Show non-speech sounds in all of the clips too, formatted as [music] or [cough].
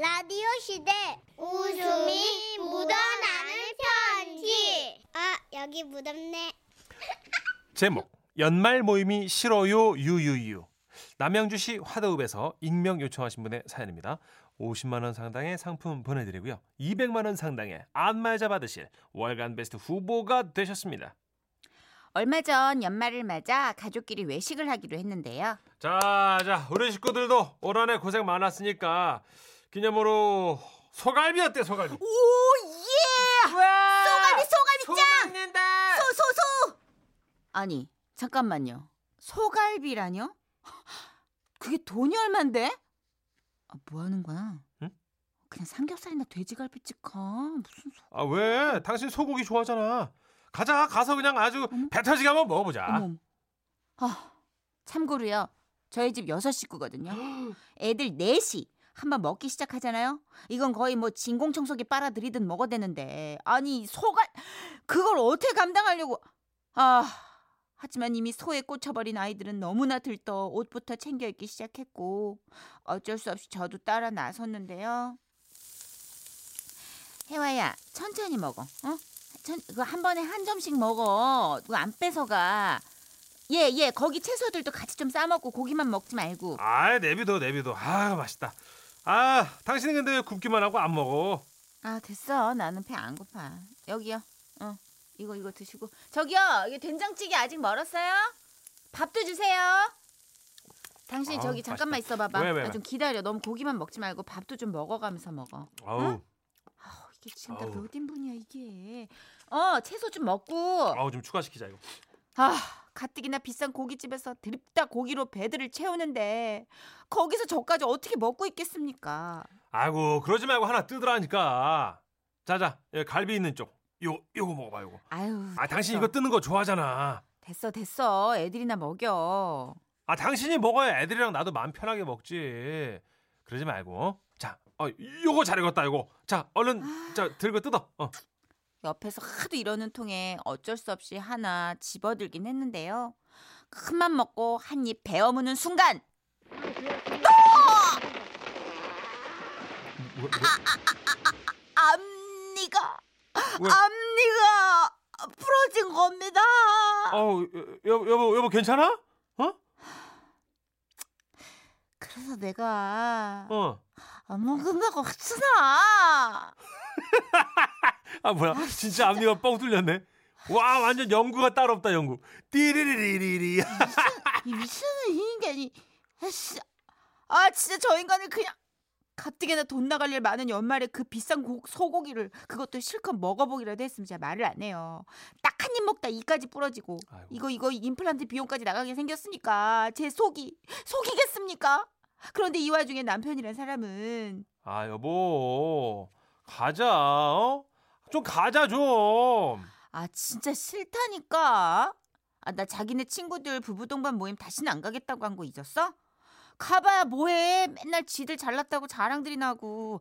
라디오 시대 웃음이 묻어나는 편지. 아, 여기 묻었네. [laughs] 제목 연말 모임이 싫어요 유유유 남양주시 화덕읍에서 익명 요청하신 분의 사연입니다. 50만 원 상당의 상품 보내드리고요. 200만 원 상당의 안마자 받으실 월간 베스트 후보가 되셨습니다. 얼마 전 연말을 맞아 가족끼리 외식을 하기로 했는데요. 자, 자, 우리 식구들도 올 한해 고생 많았으니까 기념으로 소갈비 어때 소갈비? 오 예! 소갈비 소갈비 짱! 소소소! 아니 잠깐만요. 소갈비라뇨? 그게 돈이 얼만데? 아, 뭐 하는 거야? 응? 그냥 삼겹살이나 돼지갈비 찍어. 무슨 소... 아 왜? 당신 소고기 좋아하잖아. 가자, 가서 그냥 아주 배 터지게 한번 먹어보자. 어머. 어머. 아, 참고로요. 저희 집 여섯 식구거든요. [gasps] 애들 넷이 한번 먹기 시작하잖아요. 이건 거의 뭐 진공청소기 빨아들이듯 먹어야 되는데. 아니, 소갈 그걸 어떻게 감당하려고. 아, 하지만 이미 소에 꽂혀버린 아이들은 너무나 들떠 옷부터 챙겨 입기 시작했고 어쩔 수 없이 저도 따라 나섰는데요. 혜화야, 천천히 먹어. 어? 천, 그거 한 번에 한 점씩 먹어. 그거 안 뺏어가. 예, 예, 거기 채소들도 같이 좀 싸먹고 고기만 먹지 말고. 아, 내비둬, 내비둬. 아, 맛있다. 아, 당신은 근데 왜 굽기만 하고 안 먹어? 아, 됐어. 나는 배 안 고파. 여기요. 어, 이거, 이거 드시고. 저기요, 이게 된장찌개 아직 멀었어요? 밥도 주세요. 당신 아우, 저기 잠깐만 맛있다. 있어봐봐. 왜, 왜, 아, 왜? 좀 기다려. 너무 고기만 먹지 말고 밥도 좀 먹어가면서 먹어. 아우, 아우, 이게 진짜 아우. 몇 인분이야 이게. 어, 채소 좀 먹고. 아우 좀 추가시키자 이거. 아, 가뜩이나 비싼 고깃집에서 드립다 고기로 배들을 채우는데 거기서 저까지 어떻게 먹고 있겠습니까? 아이고 그러지 말고 하나 뜯으라니까. 자자, 갈비 있는 쪽. 요 요거 먹어봐 요거. 아유. 아, 당신 됐어. 이거 뜯는 거 좋아하잖아. 됐어 됐어 애들이나 먹여. 아, 당신이 먹어야 애들이랑 나도 마음 편하게 먹지. 그러지 말고. 자, 어, 요거 잘 익었다 요거. 자, 얼른 자 들고 뜯어. 어. 옆에서 하도 이러는 통에 어쩔 수 없이 하나 집어들긴 했는데요. 큰맘 먹고 한 입 베어 무는 순간 뭐, 뭐, 앞니가 왜? 앞니가 부러진 겁니다. 어우, 여보, 여보, 여보 괜찮아? 어? 그래서 내가 어. 안 먹는다고 했잖아. [laughs] 아 뭐야? 진짜 앞니가 뻥 뚫렸네. 와 완전 연구가 따로 없다 연구. 띠리리리리리. 이 미친놈 이 인간이 아씨. 아 진짜 저 인간이 그냥 가뜩이나 돈 나갈 일 많은 연말에 그 비싼 고, 소고기를 그것도 실컷 먹어보기라도 했으면 제가 말을 안 해요. 딱 한 입 먹다 이까지 부러지고 아이고. 이거 이거 임플란트 비용까지 나가게 생겼으니까 제 속이 속이겠습니까? 그런데 이 와중에 남편이란 사람은 아 여보 가자 어? 좀 가자 좀. 아 진짜 싫다니까. 아 나 자기네 친구들 부부 동반 모임 다시는 안 가겠다고 한 거 잊었어? 가봐야 뭐해. 맨날 지들 잘났다고 자랑들이 나고.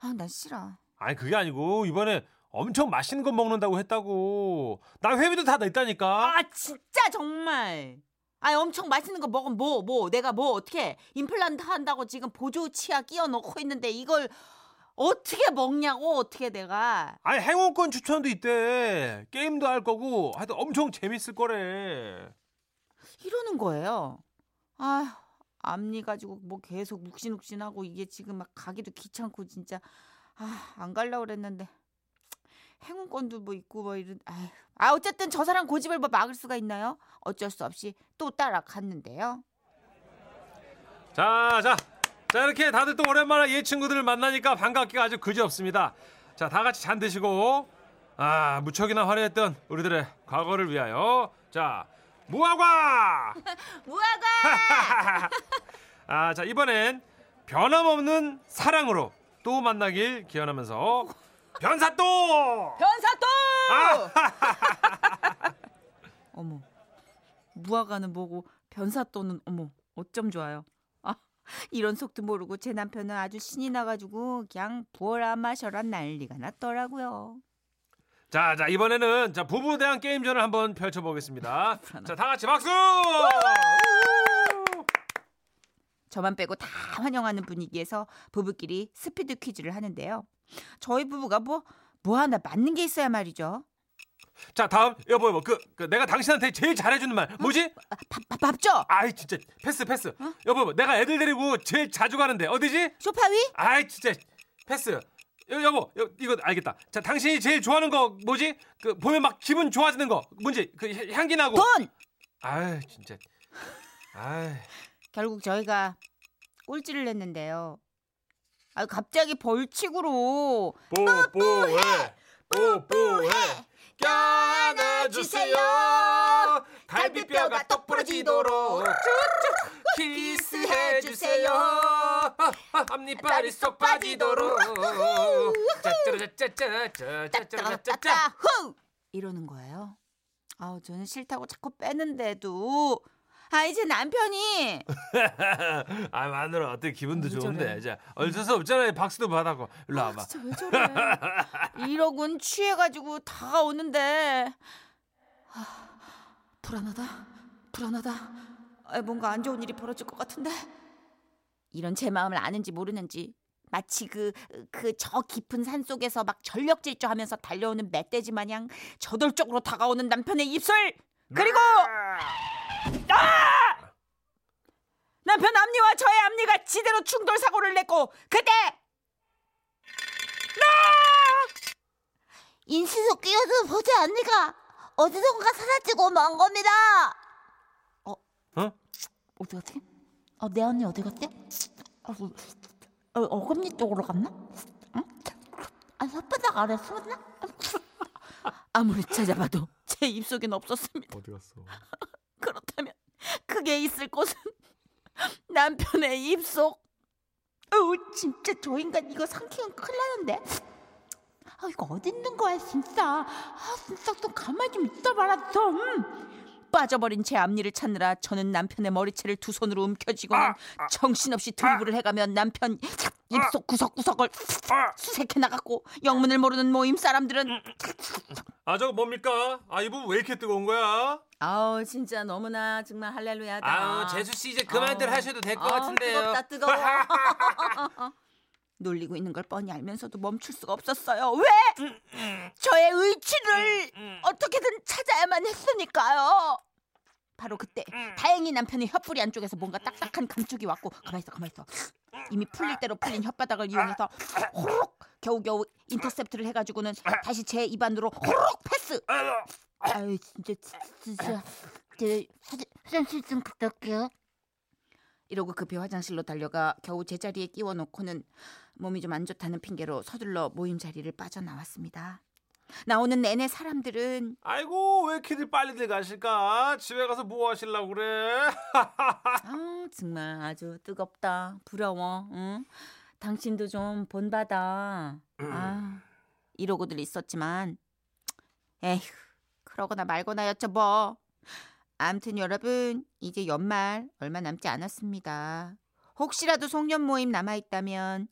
아 난 싫어. 아니 그게 아니고 이번에 엄청 맛있는 거 먹는다고 했다고. 나 회비도 다 냈다니까. 아 진짜 정말. 아 엄청 맛있는 거 먹으면 뭐 뭐 내가 뭐 어떻게 임플란트 한다고 지금 보조 치아 끼워 넣고 있는데 이걸 어떻게 먹냐고 어떻게 내가 아니 행운권 추천도 있대 게임도 할 거고 하여튼 엄청 재밌을 거래 이러는 거예요. 아, 앞니 가지고 뭐 계속 묵신묵신하고 이게 지금 막 가기도 귀찮고 진짜 아, 안 갈라 그랬는데 행운권도 뭐 있고 뭐 이런 아휴. 아, 어쨌든 저 사람 고집을 뭐 막을 수가 있나요? 어쩔 수 없이 또 따라갔는데요. 자, 자, 자 이렇게 다들 또 오랜만에 옛 친구들을 만나니까 반갑기가 아주 그지 없습니다. 자, 다 같이 잔 드시고 아 무척이나 화려했던 우리들의 과거를 위하여 자 무화과. [laughs] 무화과! [laughs] 아, 자 이번엔 변함없는 사랑으로 또 만나길 기원하면서 변사또. 변사또! 아, [laughs] 어머. 무화과는 뭐고 변사또는 어머. 어쩜 좋아요. 아, 이런 속도 모르고 제 남편은 아주 신이 나가지고 그냥 부어라 마셔라 난리가 났더라고요. 자, 자 이번에는 자 부부 대한 게임전을 한번 펼쳐보겠습니다. [laughs] 자, 다 같이 박수. 저만 빼고 다 환영하는 분위기에서 부부끼리 스피드 퀴즈를 하는데요. 저희 부부가 뭐, 뭐 하나 맞는 게 있어야 말이죠. 자 다음 여보 여보 그, 그 내가 당신한테 제일 잘해주는 말 뭐지? 아, 밥, 밥, 밥죠? 아이 진짜 패스 패스. 여보 여보 내가 애들 데리고 제일 자주 가는데 어디지? 소파 위? 아이 진짜 패스. 여, 여보 여, 이거 알겠다. 자 당신이 제일 좋아하는 거 뭐지? 그 보면 막 기분 좋아지는 거 뭔지 그 향- 향기 나고. 돈! 아이 진짜. 아이. 결국 저희가 꼴찌를 냈는데요. 아 갑자기 벌칙으로 뽀뽀해 뽀뽀해 껴안아주세요. 갈비뼈가 떡 부러지도록 키스해주세요. 앞니빨이 쏙 빠지도록. 짜짜라짜짜짜짜짜짜짜 이러는 거예요. 아우 저는 싫다고 자꾸 빼는데도 아 이제 남편이. [laughs] 아 마누라 어떻게 기분도? 좋은데. 자 어쩔 수 없잖아요. 박수도 받았고. 일로 와봐. 진짜 왜 저래? 이러곤 취해가지고 다가오는데. 아, 불안하다. 불안하다. 아, 뭔가 안 좋은 일이 벌어질 것 같은데. 이런 제 마음을 아는지 모르는지 마치 그 그 저 깊은 산 속에서 막 전력 질주하면서 달려오는 멧돼지 마냥 저돌적으로 다가오는 남편의 입술! 그리고 아! 남편 앞니와 저의 앞니가 지대로 충돌 사고를 냈고 그때 인수소 끼어서 보지 않니까 어디선가 사라지고 먼 겁니다. 어? 어디 갔지? 어, 내 언니 어디 갔지? 어, 어, 어금니 쪽으로 갔나? 응? 아, 혓바닥 아래 숨었나? 아무리 찾아봐도 제 입속엔 없었습니다. 어디 갔어 그게 있을 곳은 [laughs] 남편의 입속. 어우, 진짜 저 인간 이거 삼키면 큰일 나는데. 아, 이거 어디 있는 거야, 진짜. 아, 진짜 좀 가만히 좀 있어봐라, 좀. 빠져버린 제 앞니를 찾느라 저는 남편의 머리채를 두 손으로 움켜쥐고는 정신없이 드리블을 해가며 남편 입속 구석구석을 수색해 나갔고 영문을 모르는 모임 사람들은 아 저거 뭡니까 아 이 부분 왜 이렇게 뜨거운 거야 아우 진짜 너무나 정말 할렐루야다. 아우 재수 씨 이제 그만들 아우, 하셔도 될 것 같은데요. 뜨겁다 뜨거워. [laughs] [laughs] 놀리고 있는 걸 뻔히 알면서도 멈출 수가 없었어요. 왜? 저의 의치를 어떻게든 찾아야만 했으니까요. 바로 그때 다행히 남편의 혓뿌리 안쪽에서 뭔가 딱딱한 감촉이 왔고 가만 있어 가만 있어 이미 풀릴 대로 풀린 혓바닥을 이용해서 호록 겨우겨우 인터셉트를 해가지고는 다시 제 입안으로 호록 패스 아유 진짜 진짜 제 화장- 화장실 좀 갔다 올게요. 이러고 급히 화장실로 달려가 겨우 제자리에 끼워놓고는 몸이 좀 안 좋다는 핑계로 서둘러 모임 자리를 빠져나왔습니다. 나오는 내내 사람들은 아이고 왜 이렇게들 빨리들 가실까? 집에 가서 뭐 하실라고 그래? [laughs] 아 정말 아주 뜨겁다 부러워 응? 당신도 좀 본받아 아 이러고들 있었지만 에휴 그러거나 말거나였죠 뭐 암튼 여러분 이제 연말 얼마 남지 않았습니다 혹시라도 송년 모임 남아있다면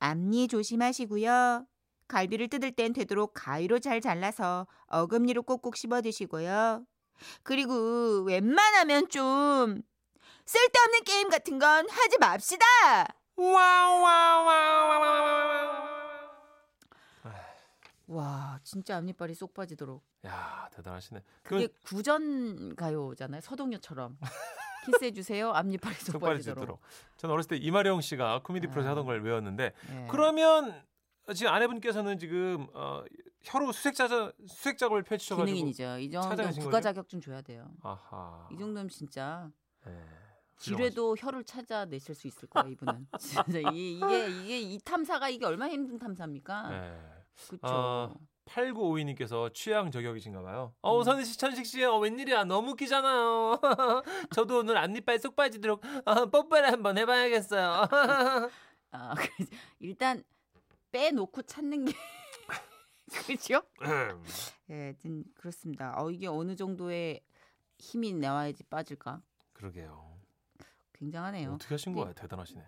앞니 조심하시고요 갈비를 뜯을 땐 되도록 가위로 잘 잘라서 어금니로 꼭꼭 씹어 드시고요 그리고 웬만하면 좀 쓸데없는 게임 같은 건 하지 맙시다. 와와와와와. 와, 진짜 앞니빨이 쏙 빠지도록. 야 대단하시네. 그게 그건 구전 가요잖아요. 서동요처럼. [laughs] 키스해 주세요. 빠지도록. 빠지도록. 전 어렸을 때 이마령 씨가 코미디 아. 프로에서 하던 걸 외웠는데 예. 그러면 지금 아내분께서는 지금 어, 혀로 수색자 수색 작업을 펼치셔가지고 기능인이죠. 이 정도 국가? 자격증 줘야 돼요. 아하. 이 정도면 진짜 예. 지뢰도 혀를 찾아내실 수 있을 거예요. 이분은 [laughs] 진짜 이, 이게 이게 이 탐사가 이게 얼마나 힘든 탐사입니까? 예. 그렇죠. 아, 8952님께서 취향 저격이신가 봐요. 음. 어, 선희 씨, 천식 씨, 어, 웬일이야. 너무 웃기잖아요. [laughs] 저도 오늘 앞니빨 쏙 빠지도록 어, 뽀뽀를 한번 해봐야겠어요. [laughs] 아, 그- 일단 빼놓고 찾는 게 [laughs] 그렇죠? 예, 하여튼 그렇습니다. 어, 이게 어느 정도의 힘이 나와야지 빠질까? 그러게요. 굉장하네요. 어떻게 하신 네. 거야? 대단하시네.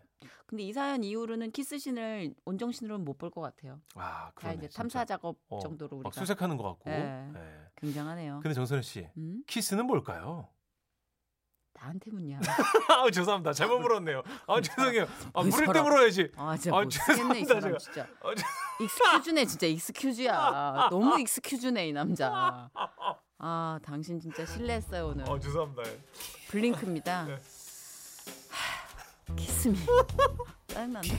근데 이 사연 이후로는 키스신을 온정신으로는 못 볼 것 같아요. 와, 다 그러네. 이제. 탐사 작업 어, 정도로 막 우리가 수색하는 것 같고. 예. 예. 굉장하네요. 근데 정선혜 씨, 음? 키스는 뭘까요? 나한테 묻냐? [laughs] 아 죄송합니다. 잘못 물었네요. 아 죄송해요. 아이 물을 때. 물어야지. 아 진짜 아, 이 죄송합니다, 사람. 진짜. 아, 저- 익스큐즈네 진짜 익스큐즈야. 너무 익스큐즈네 이 남자. [laughs] 아 당신 진짜 실례했어요 오늘. 아 죄송합니다. 블링크입니다. 네. 하, 키스미. [laughs] 짜증난다.